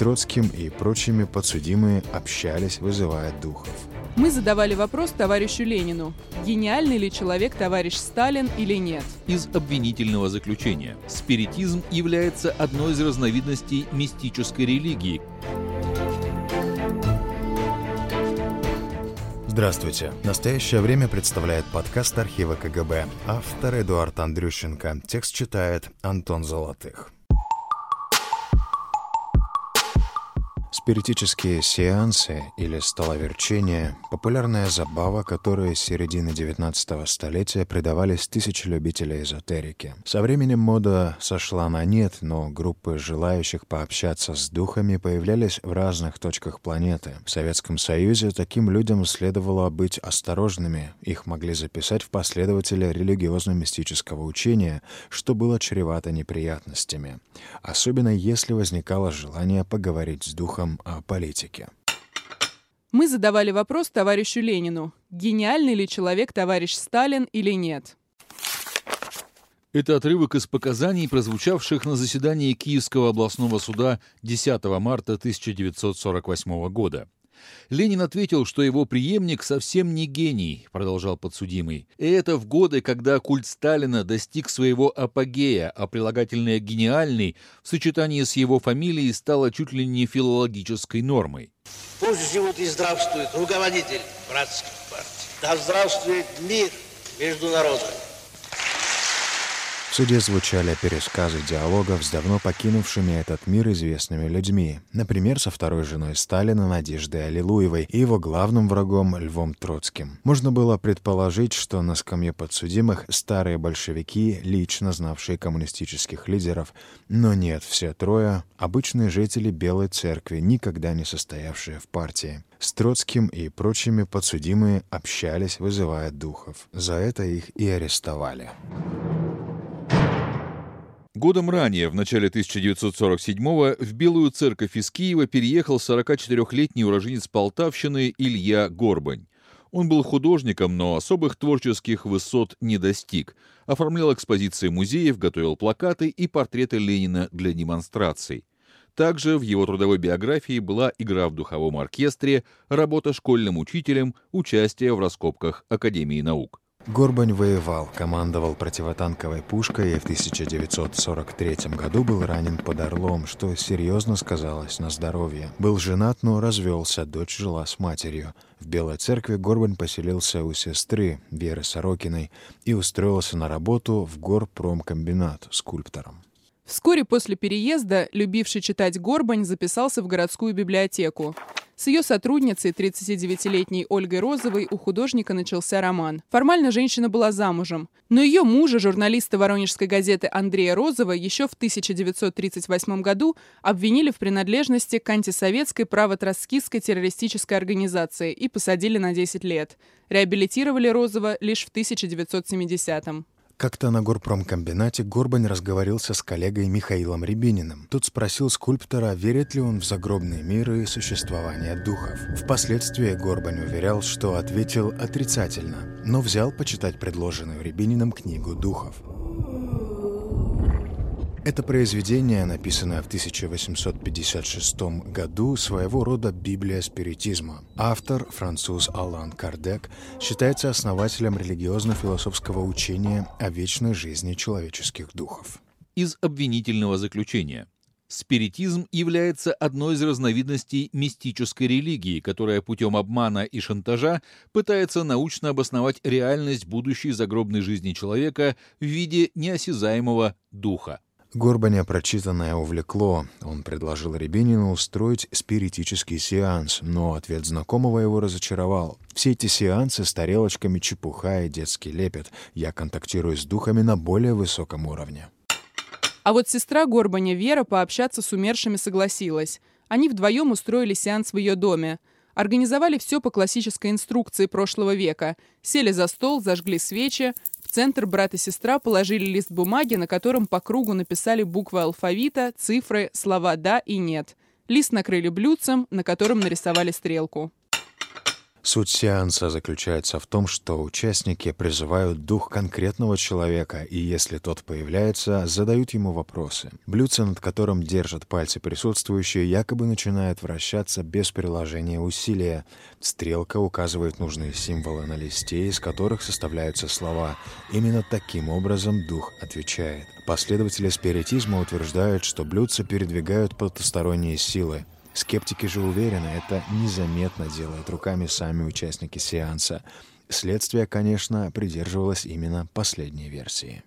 Троцким и прочими подсудимые общались, вызывая духов. Мы задавали вопрос товарищу Ленину, гениальный ли человек товарищ Сталин или нет. Из обвинительного заключения. Спиритизм является одной из разновидностей мистической религии. Здравствуйте. Настоящее время представляет подкаст архива КГБ. Автор Эдуард Андрющенко. Текст читает Антон Золотых. Спиритические сеансы или столоверчение – популярная забава, которой с середины 19 столетия предавались тысячи любителей эзотерики. Со временем мода сошла на нет, но группы желающих пообщаться с духами появлялись в разных точках планеты. В Советском Союзе таким людям следовало быть осторожными. Их могли записать в последователи религиозно-мистического учения, что было чревато неприятностями. Особенно если возникало желание поговорить с духом разговором о политике. Мы задавали вопрос товарищу Ленину, гениальный ли человек товарищ Сталин или нет. Это отрывок из показаний, прозвучавших на заседании Киевского областного суда 10 марта 1948 года. Ленин ответил, что его преемник совсем не гений, продолжал подсудимый. И это в годы, когда культ Сталина достиг своего апогея, а прилагательное «гениальный» в сочетании с его фамилией стало чуть ли не филологической нормой. Пусть живут и здравствует руководитель братских партий. Да здравствует мир между народами. Суде звучали пересказы диалогов с давно покинувшими этот мир известными людьми, например, со второй женой Сталина Надеждой Аллилуевой и его главным врагом Львом Троцким. Можно было предположить, что на скамье подсудимых старые большевики, лично знавшие коммунистических лидеров, но нет, все трое — обычные жители Белой Церкви, никогда не состоявшие в партии. С Троцким и прочими подсудимые общались, вызывая духов. За это их и арестовали. Годом ранее, в начале 1947-го, в Белую церковь из Киева переехал 44-летний уроженец Полтавщины Илья Горбань. Он был художником, но особых творческих высот не достиг. Оформлял экспозиции музеев, готовил плакаты и портреты Ленина для демонстраций. Также в его трудовой биографии была игра в духовом оркестре, работа школьным учителем, участие в раскопках Академии наук. Горбань воевал, командовал противотанковой пушкой и в 1943 году был ранен под Орлом, что серьезно сказалось на здоровье. Был женат, но развелся, дочь жила с матерью. В Белой церкви Горбань поселился у сестры Веры Сорокиной и устроился на работу в горпромкомбинат скульптором. Вскоре после переезда любивший читать Горбань записался в городскую библиотеку. С ее сотрудницей, 39-летней Ольгой Розовой, у художника начался роман. Формально женщина была замужем, но ее мужа, журналиста воронежской газеты Андрея Розова, еще в 1938 году обвинили в принадлежности к антисоветской право-троцкистской террористической организации и посадили на 10 лет. Реабилитировали Розова лишь в 1970-м. Как-то на горпромкомбинате Горбань разговорился с коллегой Михаилом Рябининым. Тот спросил скульптора, верит ли он в загробный мир и существование духов. Впоследствии Горбань уверял, что ответил отрицательно, но взял почитать предложенную Рябининым книгу духов. Это произведение, написанное в 1856 году, своего рода Библия спиритизма. Автор, француз Алан Кардек, считается основателем религиозно-философского учения о вечной жизни человеческих духов. Из обвинительного заключения. Спиритизм является одной из разновидностей мистической религии, которая путем обмана и шантажа пытается научно обосновать реальность будущей загробной жизни человека в виде неосязаемого духа. Горбаня прочитанное увлекло. Он предложил Рябинину устроить спиритический сеанс, но ответ знакомого его разочаровал. Все эти сеансы с тарелочками чепуха и детский лепет. Я контактирую с духами на более высоком уровне. А вот сестра Горбаня Вера пообщаться с умершими согласилась. Они вдвоем устроили сеанс в ее доме. Организовали все по классической инструкции прошлого века. Сели за стол, зажгли свечи, в центр брат и сестра положили лист бумаги, на котором по кругу написали буквы алфавита, цифры, слова «да» и «нет». Лист накрыли блюдцем, на котором нарисовали стрелку. Суть сеанса заключается в том, что участники призывают дух конкретного человека, и если тот появляется, задают ему вопросы. Блюдце, над которым держат пальцы присутствующие, якобы начинает вращаться без приложения усилия. Стрелка указывает нужные символы на листе, из которых составляются слова. Именно таким образом дух отвечает. Последователи спиритизма утверждают, что блюдца передвигают потусторонние силы. Скептики же уверены, это незаметно делают руками сами участники сеанса. Следствие, конечно, придерживалось именно последней версии.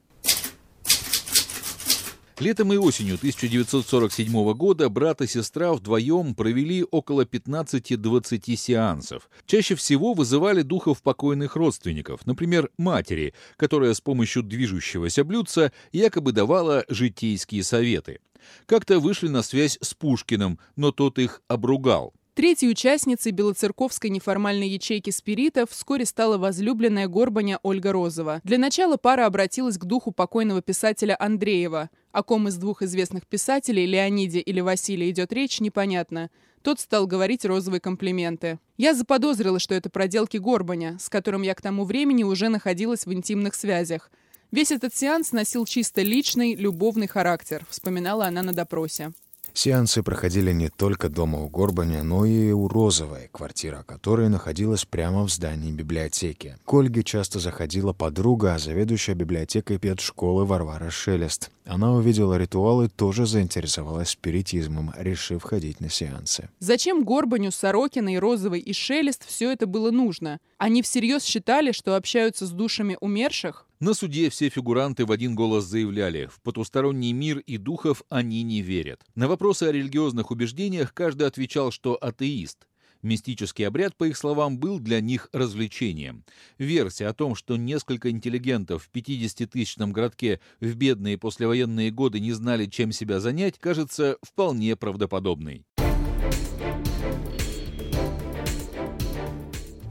Летом и осенью 1947 года брат и сестра вдвоем провели около 15-20 сеансов. Чаще всего вызывали духов покойных родственников, например, матери, которая с помощью движущегося блюдца якобы давала житейские советы. Как-то вышли на связь с Пушкиным, но тот их обругал. Третьей участницей Белоцерковской неформальной ячейки спиритов вскоре стала возлюбленная Горбаня Ольга Розова. Для начала пара обратилась к духу покойного писателя Андреева. О ком из двух известных писателей, Леониде или Василия, идет речь, непонятно. Тот стал говорить розовые комплименты. Я заподозрила, что это проделки Горбаня, с которым я к тому времени уже находилась в интимных связях. Весь этот сеанс носил чисто личный, любовный характер, вспоминала она на допросе. Сеансы проходили не только дома у Горбаня, но и у Розовой, квартира которой находилась прямо в здании библиотеки. К Ольге часто заходила подруга, а заведующая библиотекой педшколы Варвара Шелест. Она увидела ритуал и тоже заинтересовалась спиритизмом, решив ходить на сеансы. Зачем Горбаню, Сорокиной, Розовой и Шелест все это было нужно? Они всерьез считали, что общаются с душами умерших? На суде все фигуранты в один голос заявляли, в потусторонний мир и духов они не верят. На вопросы о религиозных убеждениях каждый отвечал, что атеист. Мистический обряд, по их словам, был для них развлечением. Версия о том, что несколько интеллигентов в 50-тысячном городке в бедные послевоенные годы не знали, чем себя занять, кажется вполне правдоподобной.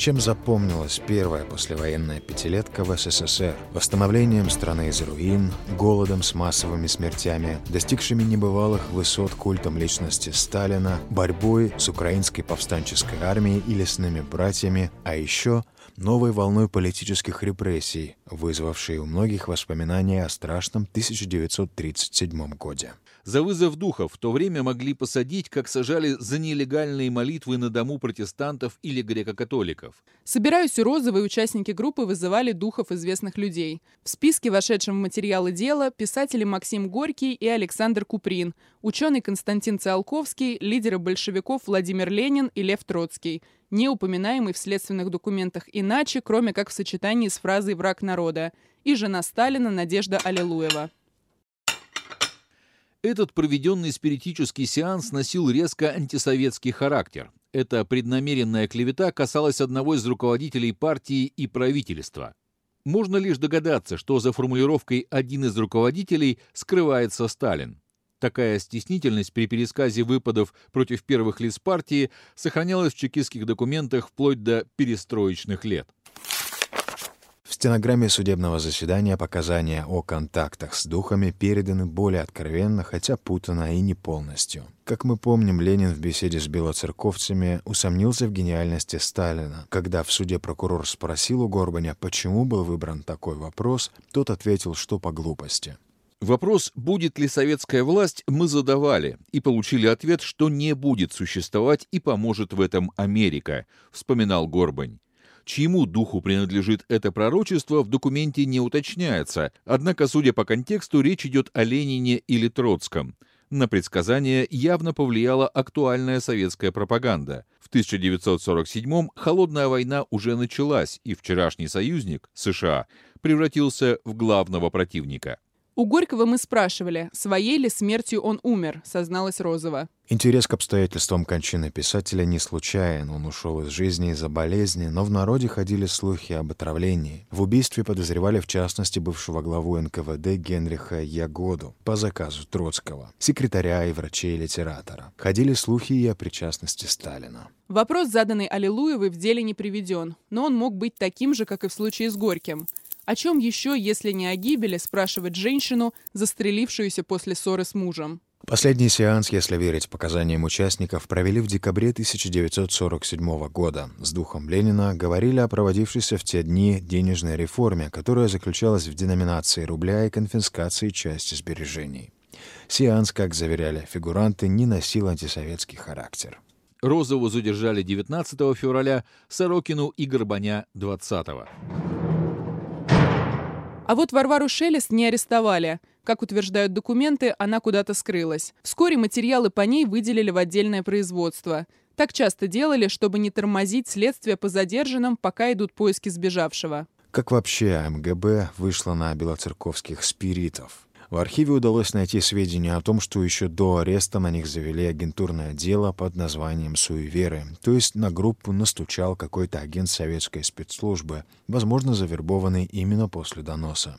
Чем запомнилась первая послевоенная пятилетка в СССР? Восстановлением страны из руин, голодом с массовыми смертями, достигшими небывалых высот культом личности Сталина, борьбой с украинской повстанческой армией и лесными братьями, а еще новой волной политических репрессий, вызвавшей у многих воспоминания о страшном 1937 годе. За вызов духов в то время могли посадить, как сажали за нелегальные молитвы на дому протестантов или греко-католиков. Собираясь у Розовой, участники группы вызывали духов известных людей. В списке, вошедшем в материалы дела, писатели Максим Горький и Александр Куприн, ученый Константин Циолковский, лидеры большевиков Владимир Ленин и Лев Троцкий, не упоминаемый в следственных документах иначе, кроме как в сочетании с фразой «враг народа», и жена Сталина Надежда Аллилуева. Этот проведенный спиритический сеанс носил резко антисоветский характер. Эта преднамеренная клевета касалась одного из руководителей партии и правительства. Можно лишь догадаться, что за формулировкой «один из руководителей» скрывается Сталин. Такая стеснительность при пересказе выпадов против первых лиц партии сохранялась в чекистских документах вплоть до перестроечных лет. В стенограмме судебного заседания показания о контактах с духами переданы более откровенно, хотя путано и не полностью. Как мы помним, Ленин в беседе с белоцерковцами усомнился в гениальности Сталина. Когда в суде прокурор спросил у Горбаня, почему был выбран такой вопрос, тот ответил, что по глупости. Вопрос, будет ли советская власть, мы задавали и получили ответ, что не будет существовать и поможет в этом Америка, вспоминал Горбань. Чьему духу принадлежит это пророчество, в документе не уточняется, однако, судя по контексту, речь идет о Ленине или Троцком. На предсказание явно повлияла актуальная советская пропаганда. В 1947-м холодная война уже началась, и вчерашний союзник, США, превратился в главного противника. У Горького мы спрашивали, своей ли смертью он умер, созналась Розова. Интерес к обстоятельствам кончины писателя не случайен. Он ушел из жизни из-за болезни, но в народе ходили слухи об отравлении. В убийстве подозревали в частности бывшего главу НКВД Генриха Ягоду по заказу Троцкого, секретаря и врачей литератора. Ходили слухи и о причастности Сталина. Вопрос, заданный Аллилуевой, в деле не приведен, но он мог быть таким же, как и в случае с Горьким. О чем еще, если не о гибели, спрашивать женщину, застрелившуюся после ссоры с мужем? Последний сеанс, если верить показаниям участников, провели в декабре 1947 года. С духом Ленина говорили о проводившейся в те дни денежной реформе, которая заключалась в деноминации рубля и конфискации части сбережений. Сеанс, как заверяли фигуранты, не носил антисоветский характер. Розову задержали 19 февраля, Сорокину и Горбаня 20 -го. А вот Варвару Шелест не арестовали. Как утверждают документы, она куда-то скрылась. Вскоре материалы по ней выделили в отдельное производство. Так часто делали, чтобы не тормозить следствие по задержанным, пока идут поиски сбежавшего. Как вообще МГБ вышла на белоцерковских спиритов? В архиве удалось найти сведения о том, что еще до ареста на них завели агентурное дело под названием «Суеверы», то есть на группу настучал какой-то агент советской спецслужбы, возможно, завербованный именно после доноса.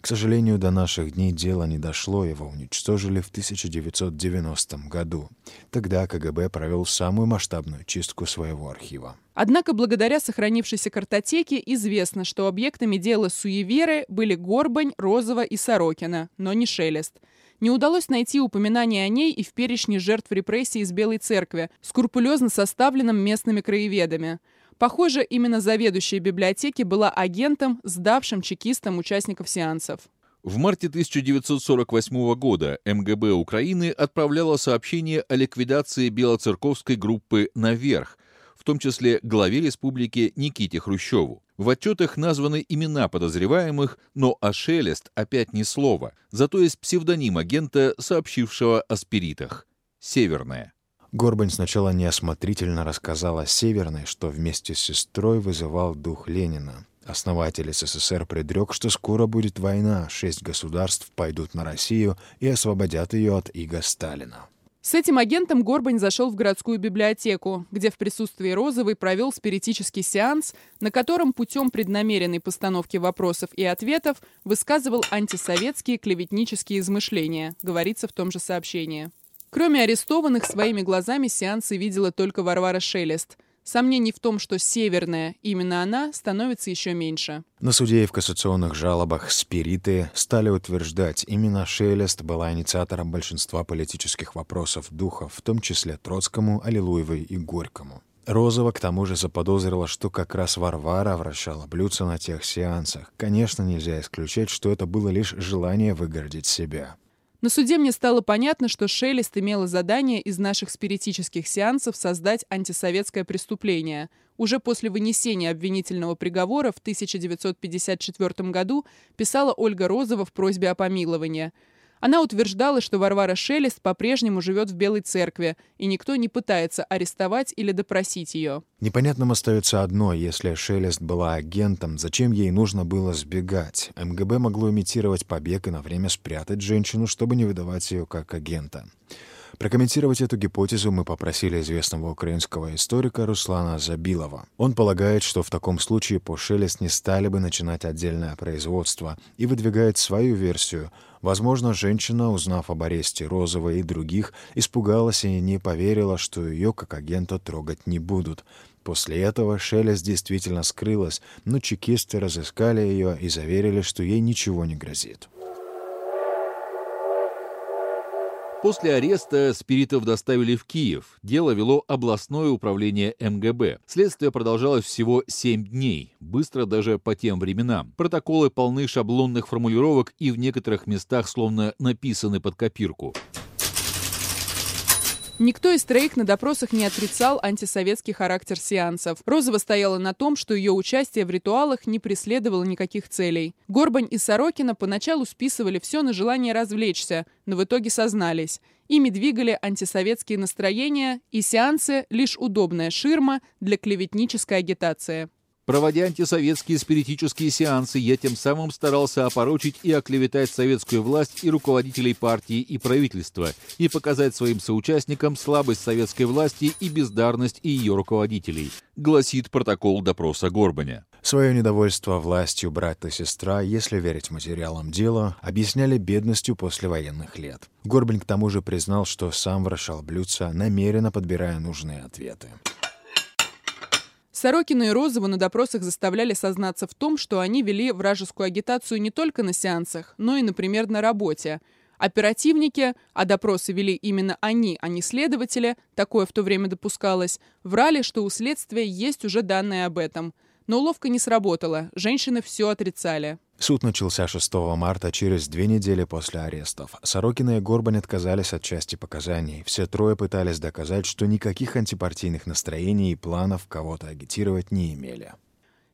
К сожалению, до наших дней дело не дошло, его уничтожили в 1990 году. Тогда КГБ провел самую масштабную чистку своего архива. Однако благодаря сохранившейся картотеке известно, что объектами дела суеверы были Горбань, Розова и Сорокина, но не Шелест. Не удалось найти упоминания о ней и в перечне жертв репрессий из Белой Церкви, скрупулезно составленном местными краеведами. Похоже, именно заведующая библиотеки была агентом, сдавшим чекистам участников сеансов. В марте 1948 года МГБ Украины отправляло сообщение о ликвидации белоцерковской группы «Наверх», в том числе главе республики Никите Хрущеву. В отчетах названы имена подозреваемых, но о Шелест опять ни слова, зато есть псевдоним агента, сообщившего о спиритах. «Северная». Горбань сначала неосмотрительно рассказал о Северной, что вместе с сестрой вызывал дух Ленина. Основатель СССР предрек, что скоро будет война, шесть государств пойдут на Россию и освободят ее от иго Сталина. С этим агентом Горбань зашел в городскую библиотеку, где в присутствии Розовой провел спиритический сеанс, на котором путем преднамеренной постановки вопросов и ответов высказывал антисоветские клеветнические измышления, говорится в том же сообщении. Кроме арестованных, своими глазами сеансы видела только Варвара Шелест. Сомнений в том, что северная, именно она, становится еще меньше. На суде и в кассационных жалобах спириты стали утверждать, именно Шелест была инициатором большинства политических вопросов духа, в том числе Троцкому, Аллилуевой и Горькому. Розова к тому же заподозрила, что как раз Варвара вращала блюдца на тех сеансах. Конечно, нельзя исключать, что это было лишь желание выгородить себя. На суде мне стало понятно, что Шелест имела задание из наших спиритических сеансов создать антисоветское преступление. Уже после вынесения обвинительного приговора в 1954 году писала Ольга Розова в просьбе о помиловании – она утверждала, что Варвара Шелест по-прежнему живет в Белой церкви, и никто не пытается арестовать или допросить ее. Непонятным остается одно. Если Шелест была агентом, зачем ей нужно было сбегать? МГБ могло имитировать побег и на время спрятать женщину, чтобы не выдавать ее как агента. Прокомментировать эту гипотезу мы попросили известного украинского историка Руслана Забилова. Он полагает, что в таком случае по Шелест не стали бы начинать отдельное производство и выдвигает свою версию. Возможно, женщина, узнав об аресте Розова и других, испугалась и не поверила, что ее как агента трогать не будут. После этого Шелест действительно скрылась, но чекисты разыскали ее и заверили, что ей ничего не грозит. После ареста спиритов доставили в Киев. Дело вело областное управление МГБ. Следствие продолжалось всего 7 дней. Быстро даже по тем временам. Протоколы полны шаблонных формулировок и в некоторых местах словно написаны под копирку. Никто из троих на допросах не отрицал антисоветский характер сеансов. Розова стояла на том, что ее участие в ритуалах не преследовало никаких целей. Горбань и Сорокина поначалу списывали все на желание развлечься, но в итоге сознались. Ими двигали антисоветские настроения, и сеансы – лишь удобная ширма для клеветнической агитации. Проводя антисоветские спиритические сеансы, я тем самым старался опорочить и оклеветать советскую власть и руководителей партии и правительства, и показать своим соучастникам слабость советской власти и бездарность ее руководителей, гласит протокол допроса Горбаня. Свое недовольство властью брат и сестра, если верить материалам дела, объясняли бедностью после военных лет. Горбань к тому же признал, что сам вращал блюдца, намеренно подбирая нужные ответы. Сорокина и Розову на допросах заставляли сознаться в том, что они вели вражескую агитацию не только на сеансах, но и, например, на работе. Оперативники, а допросы вели именно они, а не следователи, такое в то время допускалось, врали, что у следствия есть уже данные об этом. Но уловка не сработала, женщины все отрицали. Суд начался 6 марта, через две недели после арестов. Сорокина и Горбань отказались от части показаний. Все трое пытались доказать, что никаких антипартийных настроений и планов кого-то агитировать не имели.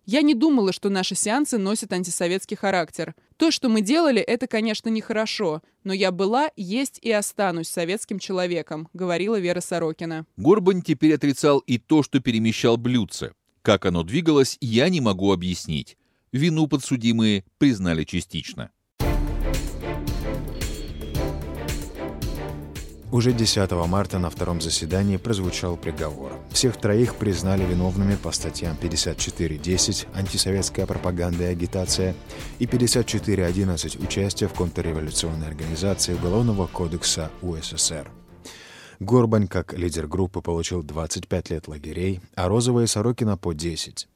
Я не думала, что наши сеансы носят антисоветский характер. То, что мы делали, это, конечно, нехорошо, но я была, есть и останусь советским человеком, говорила Вера Сорокина. Горбань теперь отрицал и то, что перемещал блюдце. Как оно двигалось, я не могу объяснить. Вину подсудимые признали частично. Уже 10 марта на втором заседании прозвучал приговор. Всех троих признали виновными по статьям 54.10 «Антисоветская пропаганда и агитация» и 54.11 «Участие в контрреволюционной организации Уголовного кодекса УССР». Горбань, как лидер группы, получил 25 лет лагерей, а Розова и Сорокина по 10.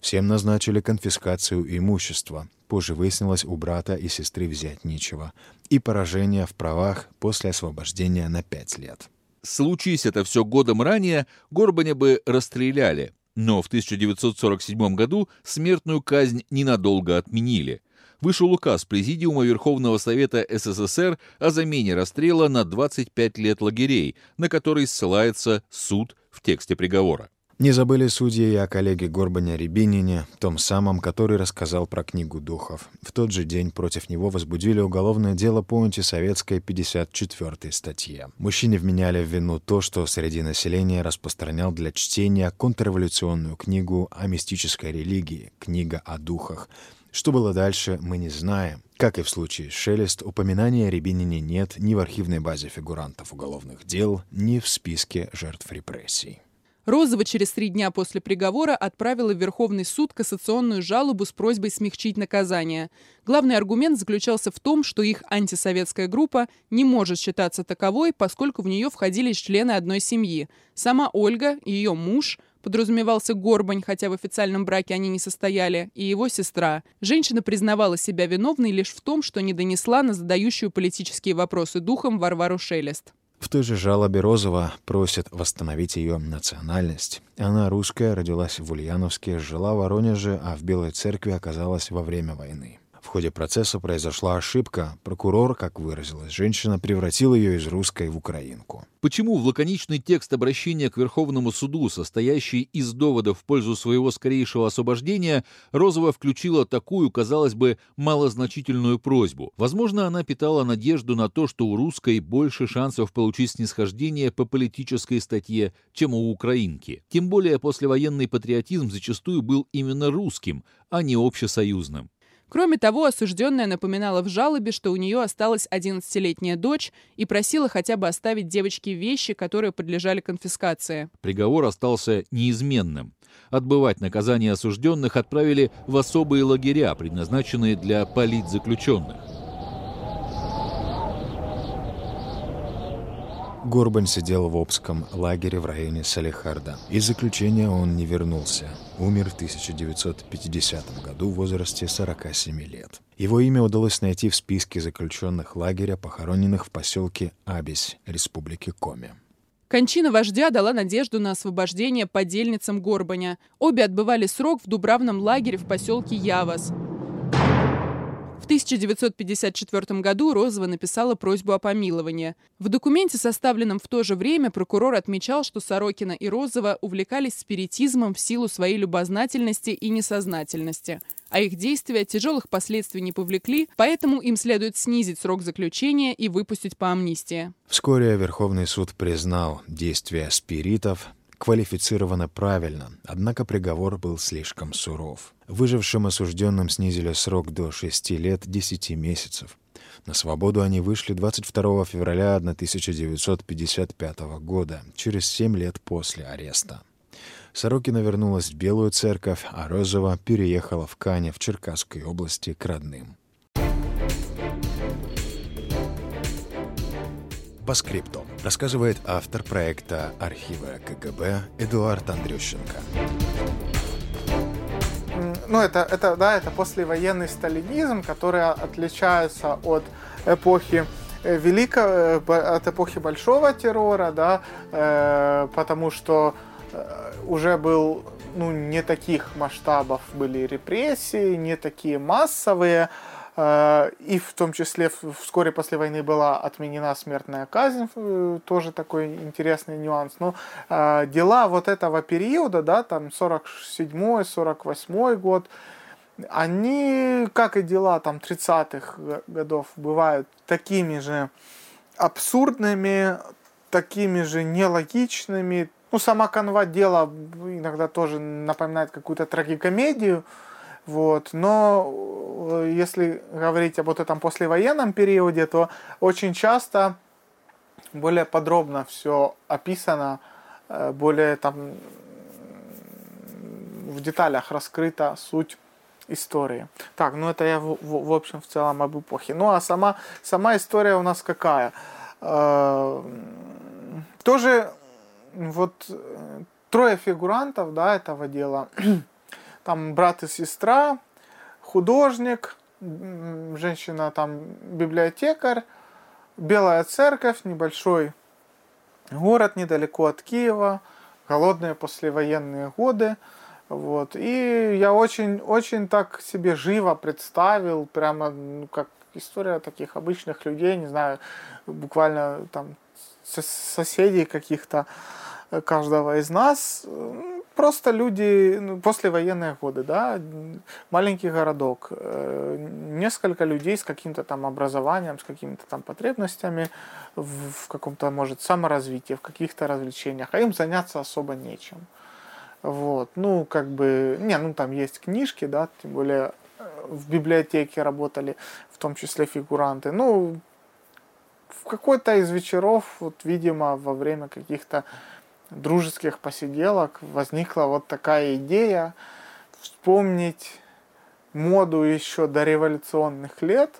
Всем назначили конфискацию имущества. Позже выяснилось, у брата и сестры взять нечего. И поражение в правах после освобождения на пять лет. Случись это все годом ранее, Горбаня бы расстреляли. Но в 1947 году смертную казнь ненадолго отменили. Вышел указ Президиума Верховного Совета СССР о замене расстрела на 25 лет лагерей, на который ссылается суд в тексте приговора. Не забыли судьи и о коллеге Горбаня Рябинине, том самом, который рассказал про книгу духов. В тот же день против него возбудили уголовное дело по антисоветской 54-й статье. Мужчине вменяли в вину то, что среди населения распространял для чтения контрреволюционную книгу о мистической религии, книга о духах. Что было дальше, мы не знаем. Как и в случае Шелест, упоминания о Рябинине нет ни в архивной базе фигурантов уголовных дел, ни в списке жертв репрессий. Розова через три дня после приговора отправила в Верховный суд кассационную жалобу с просьбой смягчить наказание. Главный аргумент заключался в том, что их антисоветская группа не может считаться таковой, поскольку в нее входили члены одной семьи. Сама Ольга, ее муж, подразумевался Горбань, хотя в официальном браке они не состояли, и его сестра. Женщина признавала себя виновной лишь в том, что не донесла на задающую политические вопросы духом Варвару Шелест. В той же жалобе Розова просят восстановить ее национальность. Она русская, родилась в Ульяновске, жила в Воронеже, а в Белой церкви оказалась во время войны. В ходе процесса произошла ошибка. Прокурор, как выразилась женщина, превратил ее из русской в украинку. Почему в лаконичный текст обращения к Верховному суду, состоящий из доводов в пользу своего скорейшего освобождения, Розова включила такую, казалось бы, малозначительную просьбу? Возможно, она питала надежду на то, что у русской больше шансов получить снисхождение по политической статье, чем у украинки. Тем более послевоенный патриотизм зачастую был именно русским, а не общесоюзным. Кроме того, осужденная напоминала в жалобе, что у нее осталась 11-летняя дочь и просила хотя бы оставить девочке вещи, которые подлежали конфискации. Приговор остался неизменным. Отбывать наказание осужденных отправили в особые лагеря, предназначенные для политзаключенных. Горбань сидел в Обском лагере в районе Салихарда. Из заключения он не вернулся. Умер в 1950 году в возрасте 47 лет. Его имя удалось найти в списке заключенных лагеря, похороненных в поселке Абись, Республики Коми. Кончина вождя дала надежду на освобождение подельницам Горбаня. Обе отбывали срок в Дубравном лагере в поселке Явас. В 1954 году Розова написала просьбу о помиловании. В документе, составленном в то же время, прокурор отмечал, что Сорокина и Розова увлекались спиритизмом в силу своей любознательности и несознательности. А их действия тяжелых последствий не повлекли, поэтому им следует снизить срок заключения и выпустить по амнистии. Вскоре Верховный суд признал действия спиритов квалифицировано правильно, однако приговор был слишком суров. Выжившим осужденным снизили срок до 6 лет 10 месяцев. На свободу они вышли 22 февраля 1955 года, через 7 лет после ареста. Сорокина вернулась в Белую церковь, а Розова переехала в Кане в Черкасской области к родным. По скрипту рассказывает автор проекта архива КГБ Эдуард Андрющенко. Ну, это, это, да, это послевоенный сталинизм, который отличается от эпохи великого, от эпохи большого террора, да, потому что уже был ну, не таких масштабов были репрессии, не такие массовые, Э, и в том числе вскоре после войны была отменена смертная казнь, э, тоже такой интересный нюанс. Но э, дела вот этого периода, да, там 47-48 год, они, как и дела там 30-х годов, бывают такими же абсурдными, такими же нелогичными. Ну, сама канва дела иногда тоже напоминает какую-то трагикомедию. Вот. Но э, если говорить об вот этом послевоенном периоде, то очень часто более подробно все описано, э, более там в деталях раскрыта суть истории. Так, ну это я в, в, в общем в целом об эпохе. Ну а сама, сама история у нас какая? Э, тоже вот трое фигурантов да, этого дела там брат и сестра, художник, женщина там библиотекарь, Белая церковь, небольшой город недалеко от Киева, голодные послевоенные годы. Вот. И я очень, очень так себе живо представил, прямо ну, как история таких обычных людей, не знаю, буквально там соседей каких-то э, каждого из нас просто люди, ну, послевоенные годы, да, маленький городок, э, несколько людей с каким-то там образованием, с какими-то там потребностями в, в каком-то, может, саморазвитии, в каких-то развлечениях, а им заняться особо нечем. Вот, ну, как бы, не, ну, там есть книжки, да, тем более э, в библиотеке работали, в том числе фигуранты, ну, в какой-то из вечеров, вот, видимо, во время каких-то дружеских посиделок возникла вот такая идея вспомнить моду еще до революционных лет,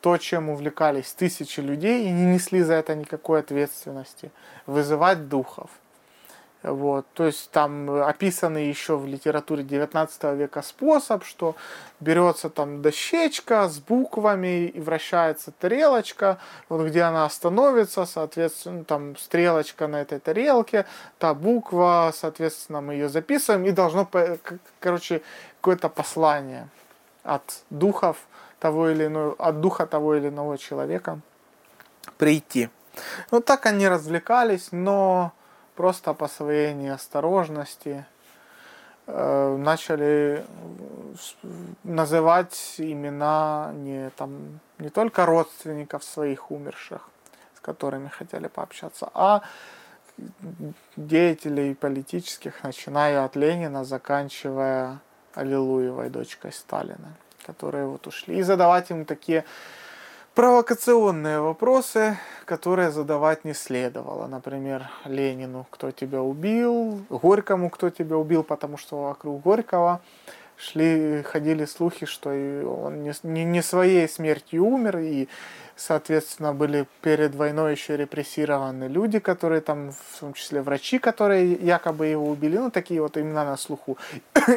то, чем увлекались тысячи людей и не несли за это никакой ответственности, вызывать духов – вот, то есть там описанный еще в литературе 19 века способ, что берется там дощечка с буквами и вращается тарелочка, вот где она остановится, соответственно, там стрелочка на этой тарелке, та буква, соответственно, мы ее записываем, и должно, короче, какое-то послание от духов того или иного, от духа того или иного человека прийти. Вот так они развлекались, но просто по своей неосторожности э, начали называть имена не, там, не только родственников своих умерших, с которыми хотели пообщаться, а деятелей политических, начиная от Ленина, заканчивая Аллилуевой дочкой Сталина, которые вот ушли. И задавать им такие провокационные вопросы, которые задавать не следовало. Например, Ленину, кто тебя убил, Горькому, кто тебя убил, потому что вокруг Горького шли, ходили слухи, что он не, не, не своей смертью умер, и, соответственно, были перед войной еще репрессированы люди, которые там, в том числе врачи, которые якобы его убили, ну, такие вот имена на слуху.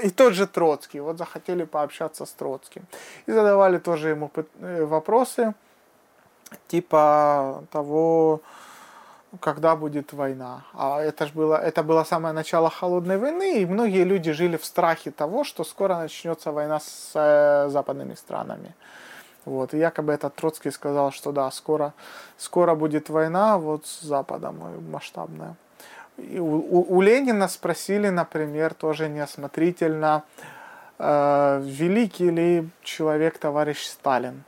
И тот же Троцкий, вот захотели пообщаться с Троцким. И задавали тоже ему э, вопросы, типа того, когда будет война. А это же было, это было самое начало холодной войны, и многие люди жили в страхе того, что скоро начнется война с э, западными странами. Вот, и якобы этот Троцкий сказал, что да, скоро, скоро будет война вот с Западом масштабная. И у, у, Ленина спросили, например, тоже неосмотрительно, э, великий ли человек товарищ Сталин.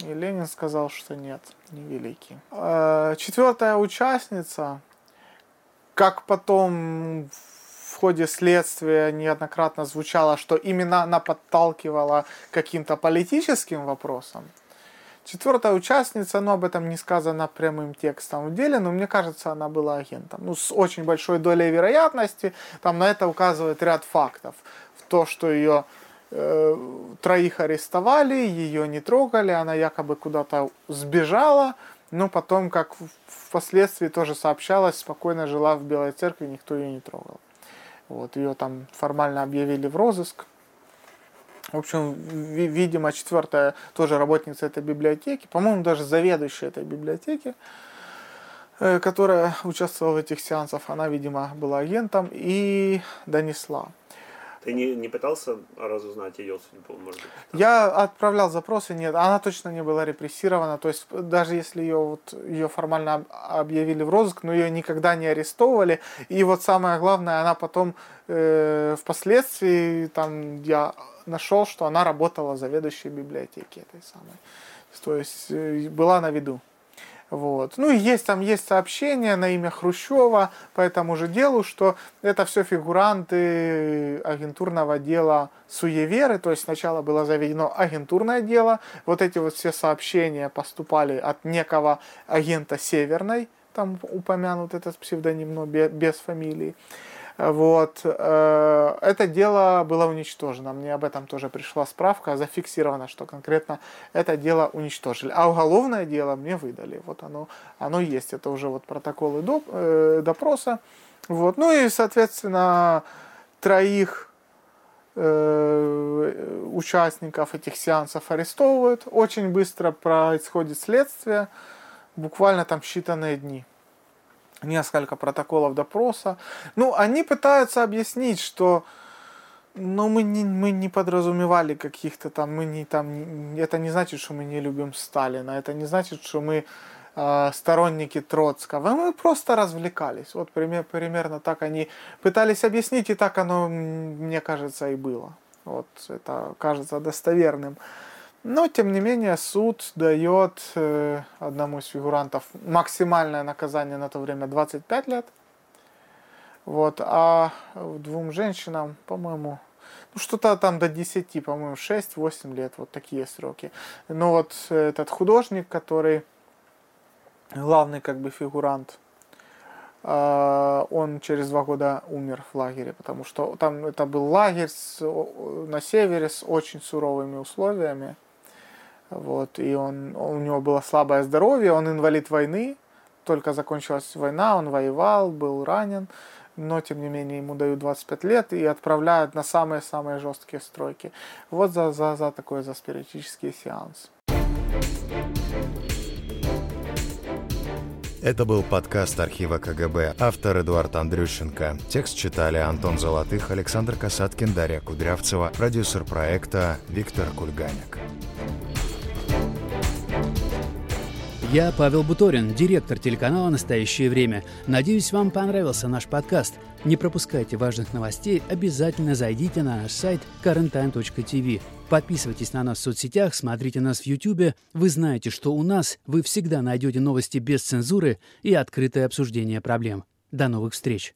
И Ленин сказал, что нет, не великий. Э, четвертая участница, как потом в ходе следствия неоднократно звучало, что именно она подталкивала каким-то политическим вопросам. Четвертая участница, ну об этом не сказано прямым текстом в деле, но мне кажется, она была агентом. Ну, с очень большой долей вероятности, там на это указывает ряд фактов. В то, что ее троих арестовали, ее не трогали, она якобы куда-то сбежала, но потом, как впоследствии тоже сообщалось, спокойно жила в Белой Церкви, никто ее не трогал. Вот, ее там формально объявили в розыск. В общем, видимо, четвертая тоже работница этой библиотеки, по-моему, даже заведующая этой библиотеки, э, которая участвовала в этих сеансах, она, видимо, была агентом и донесла. Ты не, не пытался разузнать ее судьбу, может быть? Я отправлял запросы, нет, она точно не была репрессирована, то есть даже если ее, вот, ее формально объявили в розыск, но ее никогда не арестовывали, и вот самое главное, она потом э, впоследствии, там, я нашел, что она работала заведующей библиотеки этой самой, то есть э, была на виду. Вот. Ну и есть там есть сообщение на имя Хрущева по этому же делу, что это все фигуранты агентурного дела суеверы, то есть сначала было заведено агентурное дело, вот эти вот все сообщения поступали от некого агента Северной, там упомянут этот псевдоним, но без фамилии. Вот. Э, это дело было уничтожено. Мне об этом тоже пришла справка, зафиксировано, что конкретно это дело уничтожили. А уголовное дело мне выдали. Вот оно, оно есть. Это уже вот протоколы э, допроса. Вот. Ну и, соответственно, троих э, участников этих сеансов арестовывают. Очень быстро происходит следствие. Буквально там считанные дни несколько протоколов допроса. Ну, они пытаются объяснить, что ну, мы не, мы не подразумевали каких-то там, мы не там, это не значит, что мы не любим Сталина, это не значит, что мы э, сторонники Троцкого, мы просто развлекались. Вот пример, примерно так они пытались объяснить, и так оно, мне кажется, и было. Вот это кажется достоверным. Но, тем не менее, суд дает э, одному из фигурантов максимальное наказание на то время 25 лет. Вот, а двум женщинам, по-моему, ну, что-то там до 10, по-моему, 6-8 лет, вот такие сроки. Но вот этот художник, который главный как бы фигурант, э, он через два года умер в лагере, потому что там это был лагерь с, на севере с очень суровыми условиями. Вот, и он, у него было слабое здоровье, он инвалид войны, только закончилась война, он воевал, был ранен, но тем не менее ему дают 25 лет и отправляют на самые-самые жесткие стройки. Вот за, за, за такой за спиритический сеанс. Это был подкаст архива КГБ. Автор Эдуард Андрющенко. Текст читали Антон Золотых, Александр Касаткин, Дарья Кудрявцева, продюсер проекта Виктор Кульганик. Я Павел Буторин, директор телеканала «Настоящее время». Надеюсь, вам понравился наш подкаст. Не пропускайте важных новостей, обязательно зайдите на наш сайт currenttime.tv. Подписывайтесь на нас в соцсетях, смотрите нас в YouTube. Вы знаете, что у нас вы всегда найдете новости без цензуры и открытое обсуждение проблем. До новых встреч!